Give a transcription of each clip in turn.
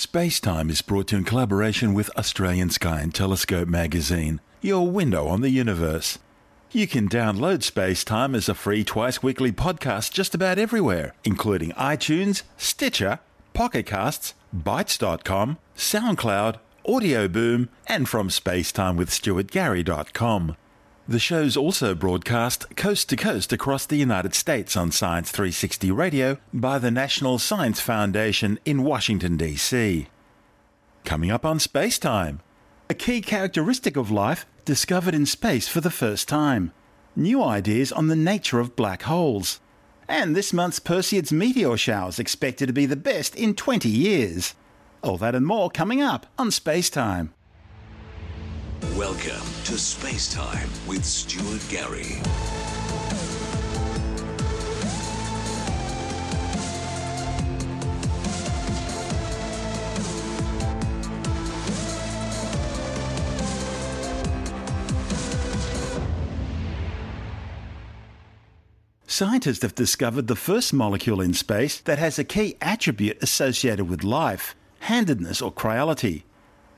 Spacetime is brought to you in collaboration with Australian Sky and Telescope magazine, your window on the universe. You can download Spacetime as a free twice weekly podcast just about everywhere, including iTunes, Stitcher, Pocket Casts, Bitesz.com, SoundCloud, Audio Boom, and from spacetimewithstuartgary.com. The show's also broadcast coast to coast across the United States on Science 360 Radio by the National Science Foundation in Washington, D.C. Coming up on Space Time, a key characteristic of life discovered in space for the first time, new ideas on the nature of black holes, and this month's Perseids meteor showers expected to be the best in 20 years. All that and more coming up on Spacetime. Welcome to Space Time with Stuart Gary. Scientists have discovered the first molecule in space that has a key attribute associated with life handedness or chirality.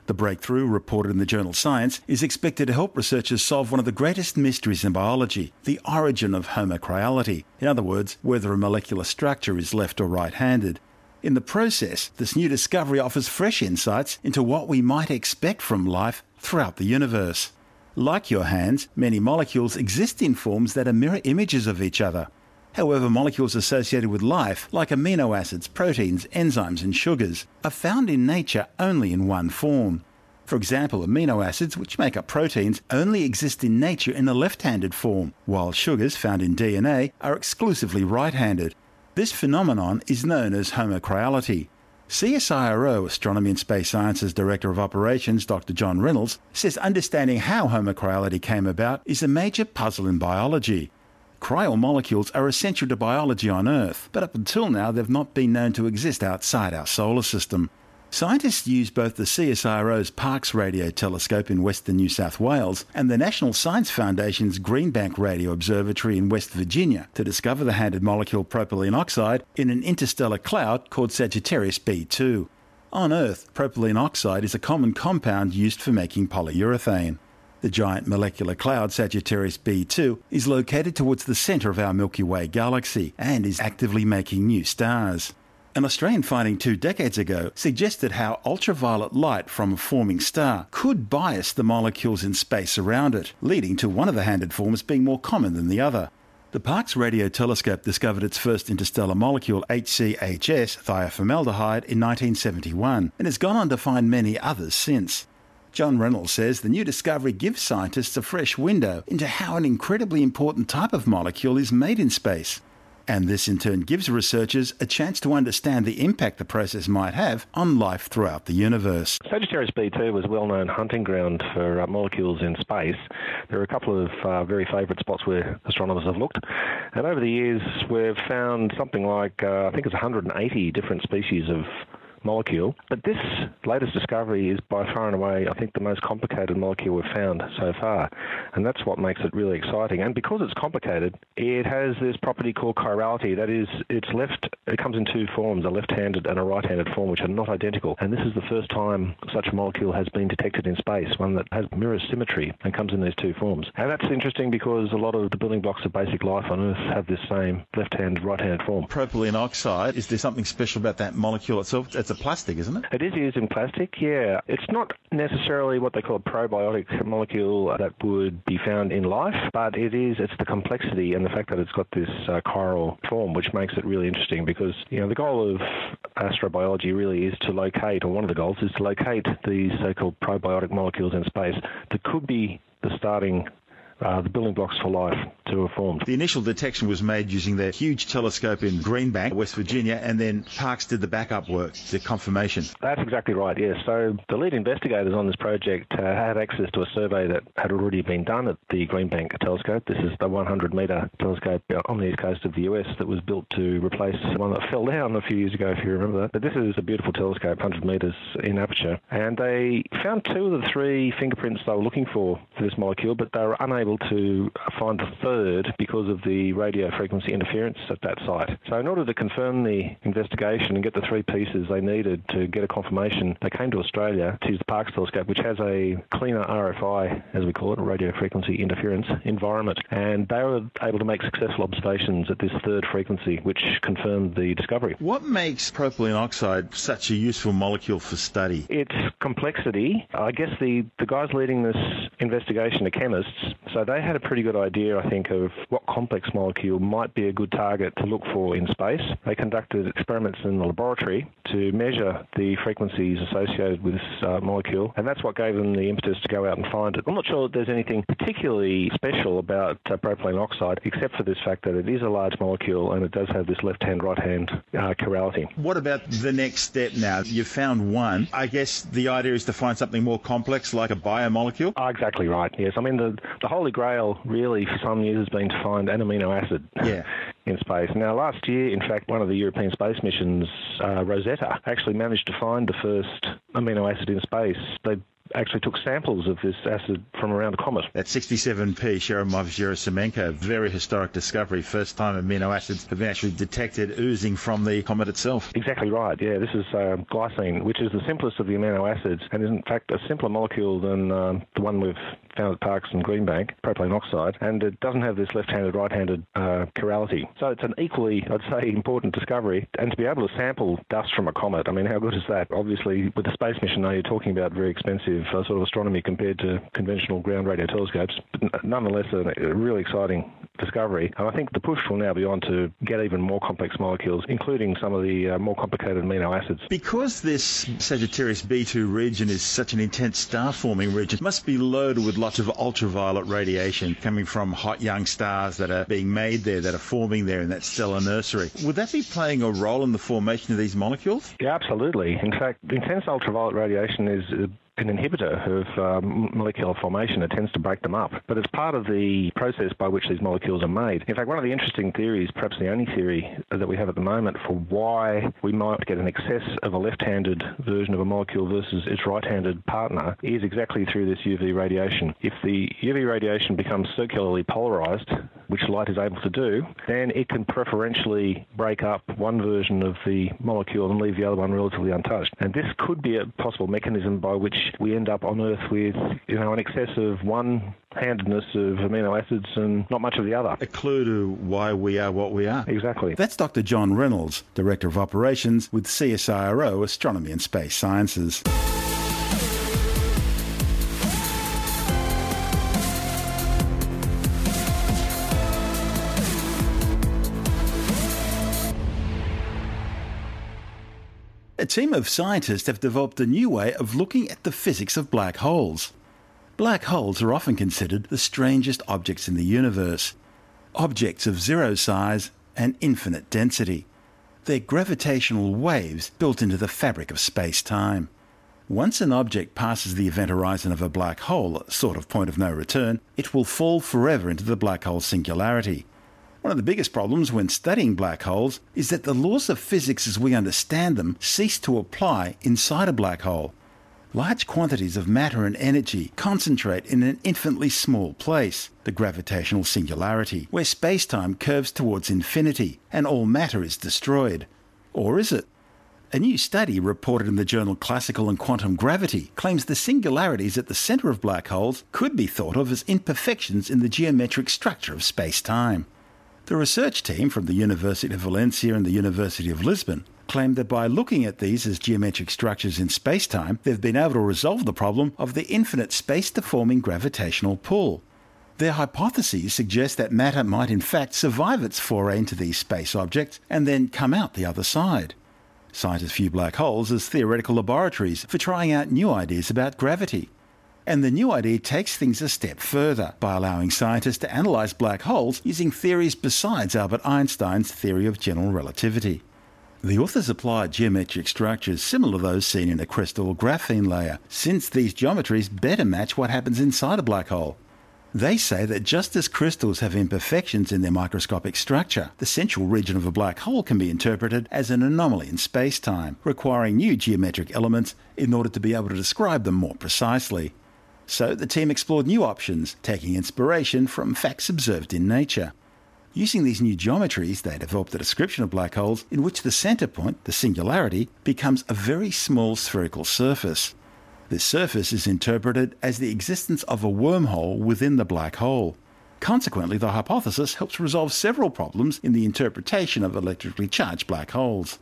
The breakthrough, reported in the journal Science, is expected to help researchers solve one of the greatest mysteries in biology the origin of homochirality. In other words, whether a molecular structure is left or right handed. In the process, this new discovery offers fresh insights into what we might expect from life throughout the universe. Like your hands, many molecules exist in forms that are mirror images of each other. However, molecules associated with life, like amino acids, proteins, enzymes, and sugars, are found in nature only in one form. For example, amino acids, which make up proteins, only exist in nature in a left handed form, while sugars found in DNA are exclusively right handed. This phenomenon is known as homochirality. CSIRO Astronomy and Space Sciences Director of Operations, Dr. John Reynolds, says understanding how homochirality came about is a major puzzle in biology. Chiral molecules are essential to biology on Earth, but up until now they've not been known to exist outside our solar system. Scientists use both the CSIRO's Parkes Radio Telescope in western New South Wales and the National Science Foundation's Greenbank Radio Observatory in West Virginia to discover the handed molecule propylene oxide in an interstellar cloud called Sagittarius B2. On Earth, propylene oxide is a common compound used for making polyurethane. The giant molecular cloud Sagittarius B2 is located towards the centre of our Milky Way galaxy and is actively making new stars. An Australian finding two decades ago suggested how ultraviolet light from a forming star could bias the molecules in space around it, leading to one of the handed forms being more common than the other. The Parkes Radio Telescope discovered its first interstellar molecule, HCHS thioformaldehyde, in 1971 and has gone on to find many others since. John Reynolds says the new discovery gives scientists a fresh window into how an incredibly important type of molecule is made in space. And this in turn gives researchers a chance to understand the impact the process might have on life throughout the universe. Sagittarius B2 was a well known hunting ground for uh, molecules in space. There are a couple of uh, very favourite spots where astronomers have looked. And over the years, we've found something like, uh, I think it's 180 different species of molecule. But this latest discovery is by far and away, I think, the most complicated molecule we've found so far. And that's what makes it really exciting. And because it's complicated, it has this property called chirality. That is, it's left, it comes in two forms, a left-handed and a right-handed form, which are not identical. And this is the first time such a molecule has been detected in space, one that has mirror symmetry and comes in these two forms. And that's interesting because a lot of the building blocks of basic life on Earth have this same left-hand, right-handed form. Propylene oxide, is there something special about that molecule itself? It's plastic, isn't it? It is used in plastic, yeah. It's not necessarily what they call a prebiotic molecule that would be found in life, but it is, it's the complexity and the fact that it's got this uh, chiral form, which makes it really interesting because, you know, the goal of astrobiology really is to locate, or one of the goals is to locate these so-called prebiotic molecules in space that could be the starting uh, the building blocks for life to have formed. The initial detection was made using their huge telescope in Greenbank, West Virginia, and then Parkes did the backup work, the confirmation. That's exactly right, yes. So the lead investigators on this project uh, had access to a survey that had already been done at the Greenbank telescope. This is the 100 metre telescope on the east coast of the US that was built to replace one that fell down a few years ago, if you remember that. But this is a beautiful telescope, 100 metres in aperture. And they found two of the three fingerprints they were looking for for this molecule, but they were unable able to find the third because of the radio frequency interference at that site. So, in order to confirm the investigation and get the three pieces they needed to get a confirmation, they came to Australia to use the Parkes telescope, which has a cleaner RFI, as we call it, radio frequency interference environment. And they were able to make successful observations at this third frequency, which confirmed the discovery. What makes propylene oxide such a useful molecule for study? Its complexity. I guess the, the guys leading this investigation are chemists, so they had a pretty good idea, I think, of what complex molecule might be a good target to look for in space. They conducted experiments in the laboratory to measure the frequencies associated with this uh, molecule, and that's what gave them the impetus to go out and find it. I'm not sure that there's anything particularly special about uh, propylene oxide, except for this fact that it is a large molecule and it does have this left-hand, right-hand uh, chirality. What about the next step now? You've found one. I guess the idea is to find something more complex, like a biomolecule. Oh, exactly right. Yes, I mean the the holy grail really for some years has been to find an amino acid. Yeah. In space. Now, last year, in fact, one of the European space missions, uh, Rosetta, actually managed to find the first amino acid in space. They actually took samples of this acid from around the comet. At 67P Churyumov-Gerasimenko, very historic discovery. First time amino acids have been actually detected oozing from the comet itself. Exactly right. Yeah, this is uh, glycine, which is the simplest of the amino acids, and is in fact a simpler molecule than uh, the one we've found at Parkes and Greenbank, propylene oxide, and it doesn't have this left-handed, right-handed uh, chirality. So it's an equally, I'd say, important discovery. And to be able to sample dust from a comet, I mean, how good is that? Obviously, with the space mission, now you're talking about very expensive uh, sort of astronomy compared to conventional ground radio telescopes. But nonetheless, a really exciting discovery. And I think the push will now be on to get even more complex molecules, including some of the uh, more complicated amino acids. Because this Sagittarius B2 region is such an intense star forming region, it must be loaded with lots of ultraviolet radiation coming from hot young stars that are being made there, that are forming there in that stellar nursery. Would that be playing a role in the formation of these molecules? Yeah, absolutely. In fact, intense ultraviolet radiation is uh, an inhibitor of um, molecular formation. It tends to break them up. But it's part of the process by which these molecules are made. In fact, one of the interesting theories, perhaps the only theory that we have at the moment for why we might get an excess of a left-handed version of a molecule versus its right-handed partner is exactly through this UV radiation. If the UV radiation becomes circularly polarized, which light is able to do, then it can preferentially break up one version of the molecule and leave the other one relatively untouched. And this could be a possible mechanism by which we end up on Earth with, you know, an excess of one handedness of amino acids and not much of the other. A clue to why we are what we are. Exactly. That's Dr. John Reynolds, Director of Operations with CSIRO Astronomy and Space Sciences. Team of scientists have developed a new way of looking at the physics of black holes. Black holes are often considered the strangest objects in the universe, objects of zero size and infinite density. They're gravitational waves built into the fabric of space time. Once an object passes the event horizon of a black hole, a sort of point of no return, it will fall forever into the black hole singularity. One of the biggest problems when studying black holes is that the laws of physics as we understand them cease to apply inside a black hole. Large quantities of matter and energy concentrate in an infinitely small place, the gravitational singularity, where space-time curves towards infinity and all matter is destroyed. Or is it? A new study reported in the journal Classical and Quantum Gravity claims the singularities at the center of black holes could be thought of as imperfections in the geometric structure of space-time. The research team from the University of Valencia and the University of Lisbon claimed that by looking at these as geometric structures in spacetime, they've been able to resolve the problem of the infinite space deforming gravitational pull. Their hypotheses suggest that matter might in fact survive its foray into these space objects and then come out the other side. Scientists view black holes as theoretical laboratories for trying out new ideas about gravity. And the new idea takes things a step further by allowing scientists to analyse black holes using theories besides Albert Einstein's theory of general relativity. The authors applied geometric structures similar to those seen in a crystal or graphene layer, since these geometries better match what happens inside a black hole. They say that just as crystals have imperfections in their microscopic structure, the central region of a black hole can be interpreted as an anomaly in space-time, requiring new geometric elements in order to be able to describe them more precisely. So the team explored new options, taking inspiration from facts observed in nature. Using these new geometries, they developed a description of black holes in which the center point, the singularity, becomes a very small spherical surface. This surface is interpreted as the existence of a wormhole within the black hole. Consequently, the hypothesis helps resolve several problems in the interpretation of electrically charged black holes.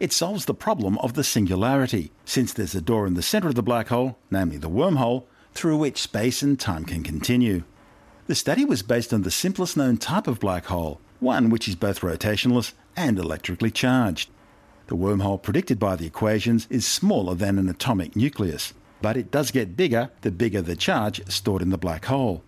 It solves the problem of the singularity, since there's a door in the center of the black hole, namely the wormhole, through which space and time can continue. The study was based on the simplest known type of black hole, one which is both rotationless and electrically charged. The wormhole predicted by the equations is smaller than an atomic nucleus, but it does get bigger the bigger the charge stored in the black hole.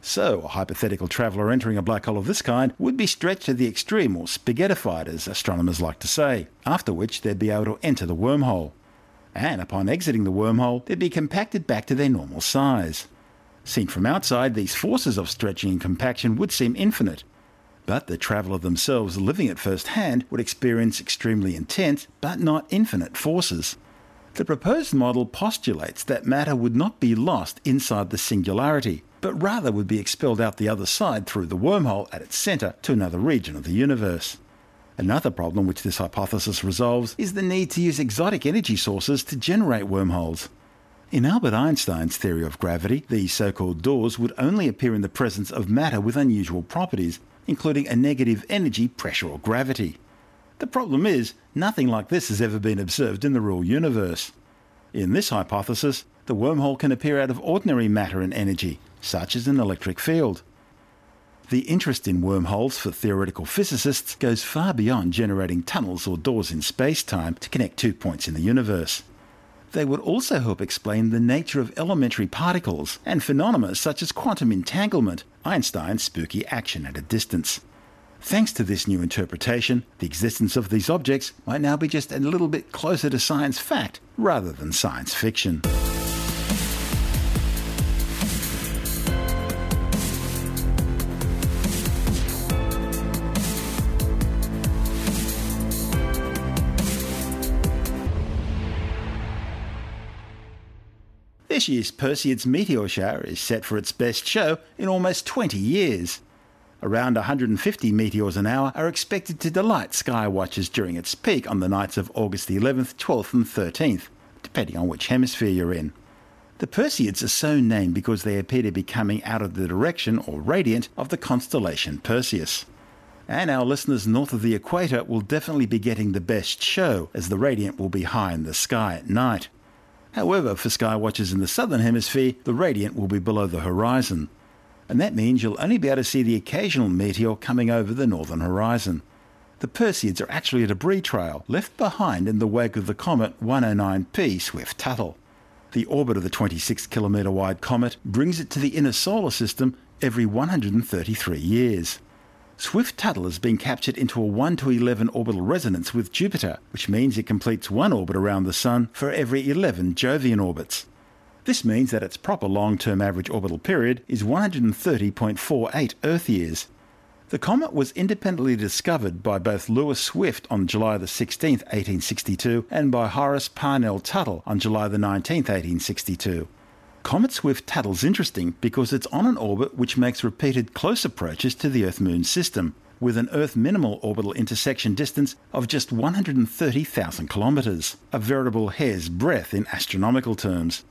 So, a hypothetical traveller entering a black hole of this kind would be stretched to the extreme or spaghettified, as astronomers like to say, after which they'd be able to enter the wormhole. And upon exiting the wormhole, they'd be compacted back to their normal size. Seen from outside, these forces of stretching and compaction would seem infinite. But the traveller themselves living at first hand would experience extremely intense but not infinite forces. The proposed model postulates that matter would not be lost inside the singularity, but rather would be expelled out the other side through the wormhole at its centre to another region of the universe. Another problem which this hypothesis resolves is the need to use exotic energy sources to generate wormholes. In Albert Einstein's theory of gravity, these so called doors would only appear in the presence of matter with unusual properties, including a negative energy, pressure, or gravity. The problem is, nothing like this has ever been observed in the real universe. In this hypothesis, the wormhole can appear out of ordinary matter and energy, such as an electric field. The interest in wormholes for theoretical physicists goes far beyond generating tunnels or doors in space time to connect two points in the universe. They would also help explain the nature of elementary particles and phenomena such as quantum entanglement, Einstein's spooky action at a distance. Thanks to this new interpretation, the existence of these objects might now be just a little bit closer to science fact rather than science fiction. This year's Perseids meteor shower is set for its best show in almost 20 years. Around 150 meteors an hour are expected to delight sky watchers during its peak on the nights of August 11th, 12th, and 13th, depending on which hemisphere you're in. The Perseids are so named because they appear to be coming out of the direction or radiant of the constellation Perseus. And our listeners north of the equator will definitely be getting the best show, as the radiant will be high in the sky at night. However, for sky watchers in the southern hemisphere, the radiant will be below the horizon. And that means you'll only be able to see the occasional meteor coming over the northern horizon. The Perseids are actually a debris trail left behind in the wake of the comet 109P Swift Tuttle. The orbit of the 26 kilometre wide comet brings it to the inner solar system every 133 years. Swift Tuttle has been captured into a 1 to 11 orbital resonance with Jupiter, which means it completes one orbit around the Sun for every 11 Jovian orbits. This means that its proper long term average orbital period is 130.48 Earth years. The comet was independently discovered by both Lewis Swift on July 16, 1862, and by Horace Parnell Tuttle on July 19, 1862. Comet Swift Tuttle's interesting because it's on an orbit which makes repeated close approaches to the Earth Moon system, with an Earth minimal orbital intersection distance of just 130,000 kilometres, a veritable hair's breadth in astronomical terms.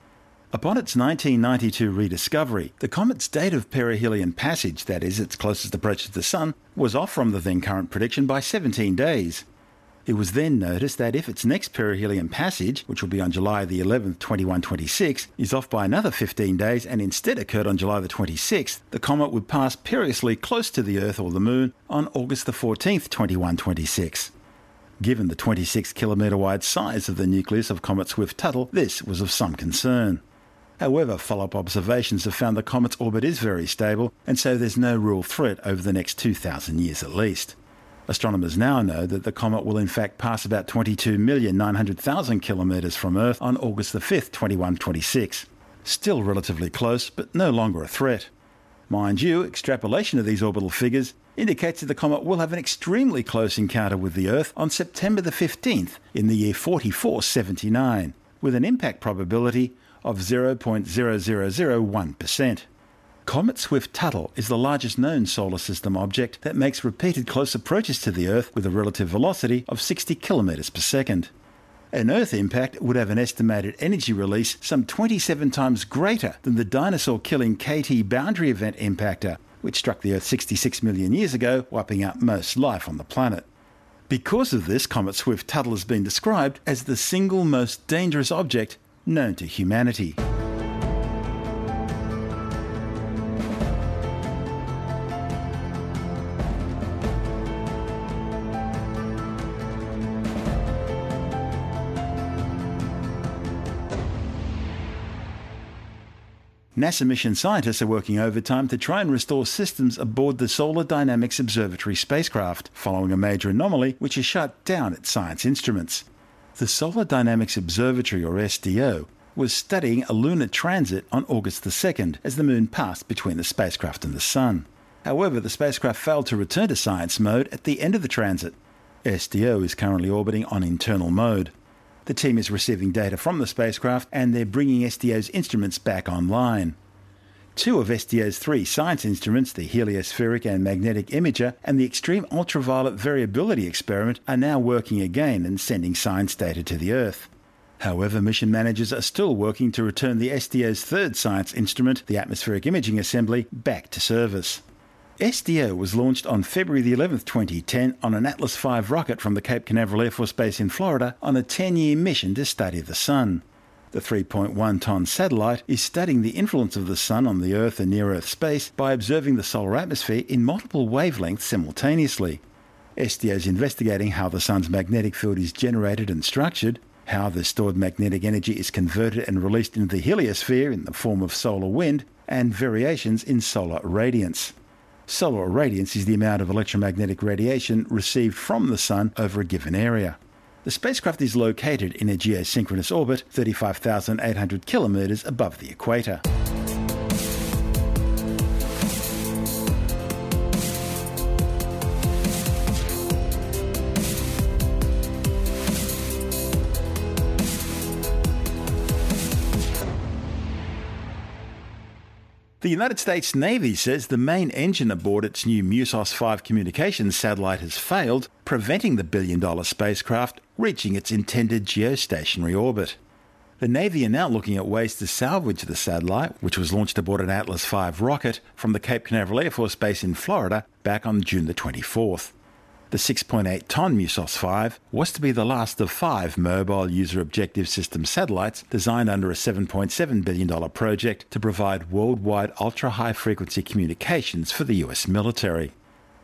Upon its 1992 rediscovery, the comet's date of perihelion passage, that is, its closest approach to the Sun, was off from the then current prediction by 17 days. It was then noticed that if its next perihelion passage, which will be on July the 11th, 2126, is off by another 15 days and instead occurred on July the 26th, the comet would pass perilously close to the Earth or the Moon on August the 14th, 2126. Given the 26 kilometre wide size of the nucleus of Comet Swift Tuttle, this was of some concern. However, follow up observations have found the comet's orbit is very stable, and so there's no real threat over the next 2,000 years at least. Astronomers now know that the comet will in fact pass about 22,900,000 kilometres from Earth on August the 5th, 2126. Still relatively close, but no longer a threat. Mind you, extrapolation of these orbital figures indicates that the comet will have an extremely close encounter with the Earth on September the 15th in the year 4479, with an impact probability of 0.0001%. Comet Swift-Tuttle is the largest known solar system object that makes repeated close approaches to the Earth with a relative velocity of 60 kilometres per second. An Earth impact would have an estimated energy release some 27 times greater than the dinosaur killing KT boundary event impactor, which struck the Earth 66 million years ago, wiping out most life on the planet. Because of this, Comet Swift Tuttle has been described as the single most dangerous object known to humanity. NASA mission scientists are working overtime to try and restore systems aboard the Solar Dynamics Observatory spacecraft, following a major anomaly which has shut down its science instruments. The Solar Dynamics Observatory, or SDO, was studying a lunar transit on August the 2nd as the moon passed between the spacecraft and the Sun. However, the spacecraft failed to return to science mode at the end of the transit. SDO is currently orbiting on internal mode. The team is receiving data from the spacecraft and they're bringing SDO's instruments back online. Two of SDO's three science instruments, the helioseismic and magnetic imager and the extreme ultraviolet variability experiment, are now working again and sending science data to the Earth. However, mission managers are still working to return the SDO's third science instrument, the atmospheric imaging assembly, back to service. SDO was launched on February the 11th, 2010 on an Atlas V rocket from the Cape Canaveral Air Force Base in Florida on a 10-year mission to study the Sun. The 3.1 ton satellite is studying the influence of the Sun on the Earth and near Earth space by observing the solar atmosphere in multiple wavelengths simultaneously. SDO is investigating how the Sun's magnetic field is generated and structured, how the stored magnetic energy is converted and released into the heliosphere in the form of solar wind, and variations in solar radiance. Solar radiance is the amount of electromagnetic radiation received from the Sun over a given area. The spacecraft is located in a geosynchronous orbit 35,800 kilometres above the equator. The United States Navy says the main engine aboard its new MUOS 5 communications satellite has failed, preventing the billion dollar spacecraft reaching its intended geostationary orbit. The Navy are now looking at ways to salvage the satellite, which was launched aboard an Atlas V rocket from the Cape Canaveral Air Force Base in Florida back on June the 24th. The 6.8 ton MUOS 5 was to be the last of five mobile user objective system satellites designed under a $7.7 billion project to provide worldwide ultra high frequency communications for the US military.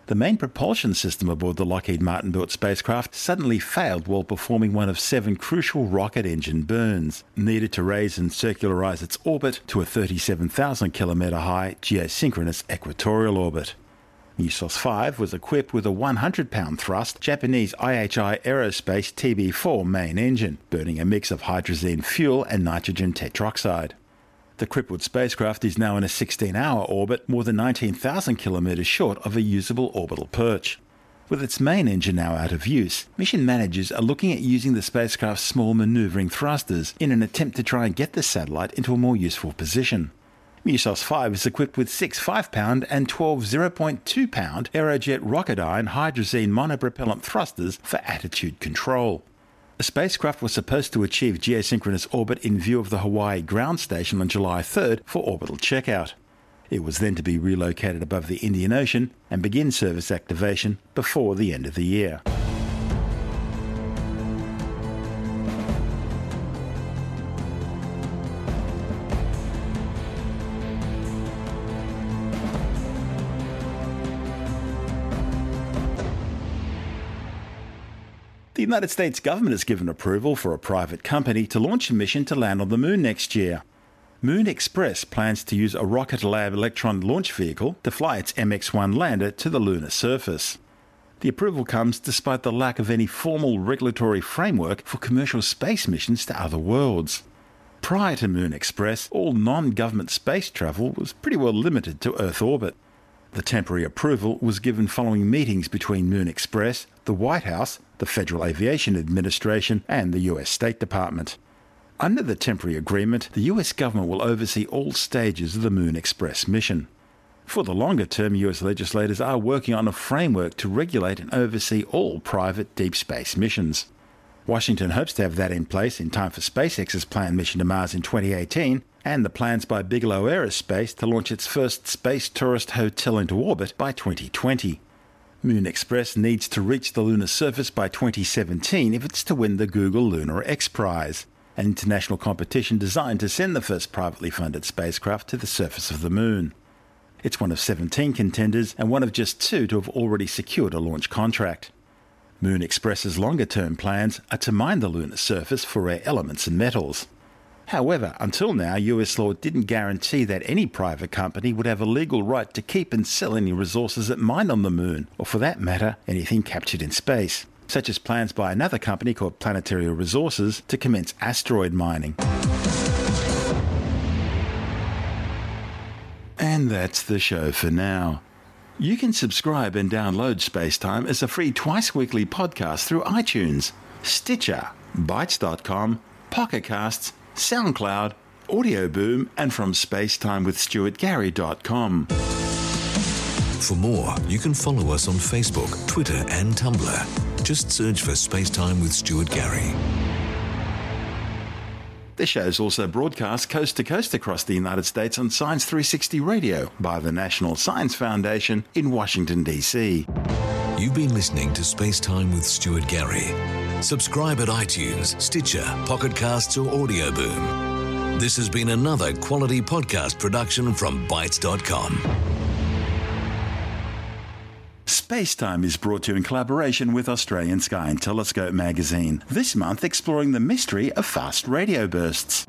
The main propulsion system aboard the Lockheed Martin built spacecraft suddenly failed while performing one of seven crucial rocket engine burns needed to raise and circularize its orbit to a 37,000 kilometer high geosynchronous equatorial orbit. MUOS 5 was equipped with a 100 pound thrust Japanese IHI Aerospace TB4 main engine, burning a mix of hydrazine fuel and nitrogen tetroxide. The crippled spacecraft is now in a 16 hour orbit, more than 19,000 kilometres short of a usable orbital perch. With its main engine now out of use, mission managers are looking at using the spacecraft's small manoeuvring thrusters in an attempt to try and get the satellite into a more useful position. MUOS 5 is equipped with six 5 pound and 12 0.2 pound Aerojet Rocketdyne hydrazine monopropellant thrusters for attitude control. The spacecraft was supposed to achieve geosynchronous orbit in view of the Hawaii ground station on July 3rd for orbital checkout. It was then to be relocated above the Indian Ocean and begin service activation before the end of the year. United States government has given approval for a private company to launch a mission to land on the moon next year. Moon Express plans to use a Rocket Lab Electron launch vehicle to fly its MX 1 lander to the lunar surface. The approval comes despite the lack of any formal regulatory framework for commercial space missions to other worlds. Prior to Moon Express, all non government space travel was pretty well limited to Earth orbit. The temporary approval was given following meetings between Moon Express, the White House, the Federal Aviation Administration, and the US State Department. Under the temporary agreement, the US government will oversee all stages of the Moon Express mission. For the longer term, US legislators are working on a framework to regulate and oversee all private deep space missions. Washington hopes to have that in place in time for SpaceX's planned mission to Mars in 2018 and the plans by Bigelow Aerospace to launch its first space tourist hotel into orbit by 2020. Moon Express needs to reach the lunar surface by 2017 if it's to win the Google Lunar X Prize an international competition designed to send the first privately funded spacecraft to the surface of the Moon. It's one of 17 contenders and one of just two to have already secured a launch contract. Moon Express's longer term plans are to mine the lunar surface for rare elements and metals. However, until now, US law didn't guarantee that any private company would have a legal right to keep and sell any resources it mined on the Moon, or for that matter, anything captured in space such as plans by another company called Planetary Resources to commence asteroid mining. And that's the show for now. You can subscribe and download Spacetime as a free twice weekly podcast through iTunes, Stitcher, Bitesz.com, Pocket Casts, SoundCloud, Audio Boom, and from spacetimewithstuartgary.com. For more, you can follow us on Facebook, Twitter, and Tumblr. Just search for Spacetime with Stuart Gary. The show is also broadcast coast to coast across the United States on Science 360 Radio by the National Science Foundation in Washington, D.C. You've been listening to Spacetime with Stuart Gary. Subscribe at iTunes, Stitcher, Pocket Casts, or Audio Boom. This has been another quality podcast production from Bitesz.com. Spacetime is brought to you in collaboration with Australian Sky and Telescope magazine, this month exploring the mystery of fast radio bursts.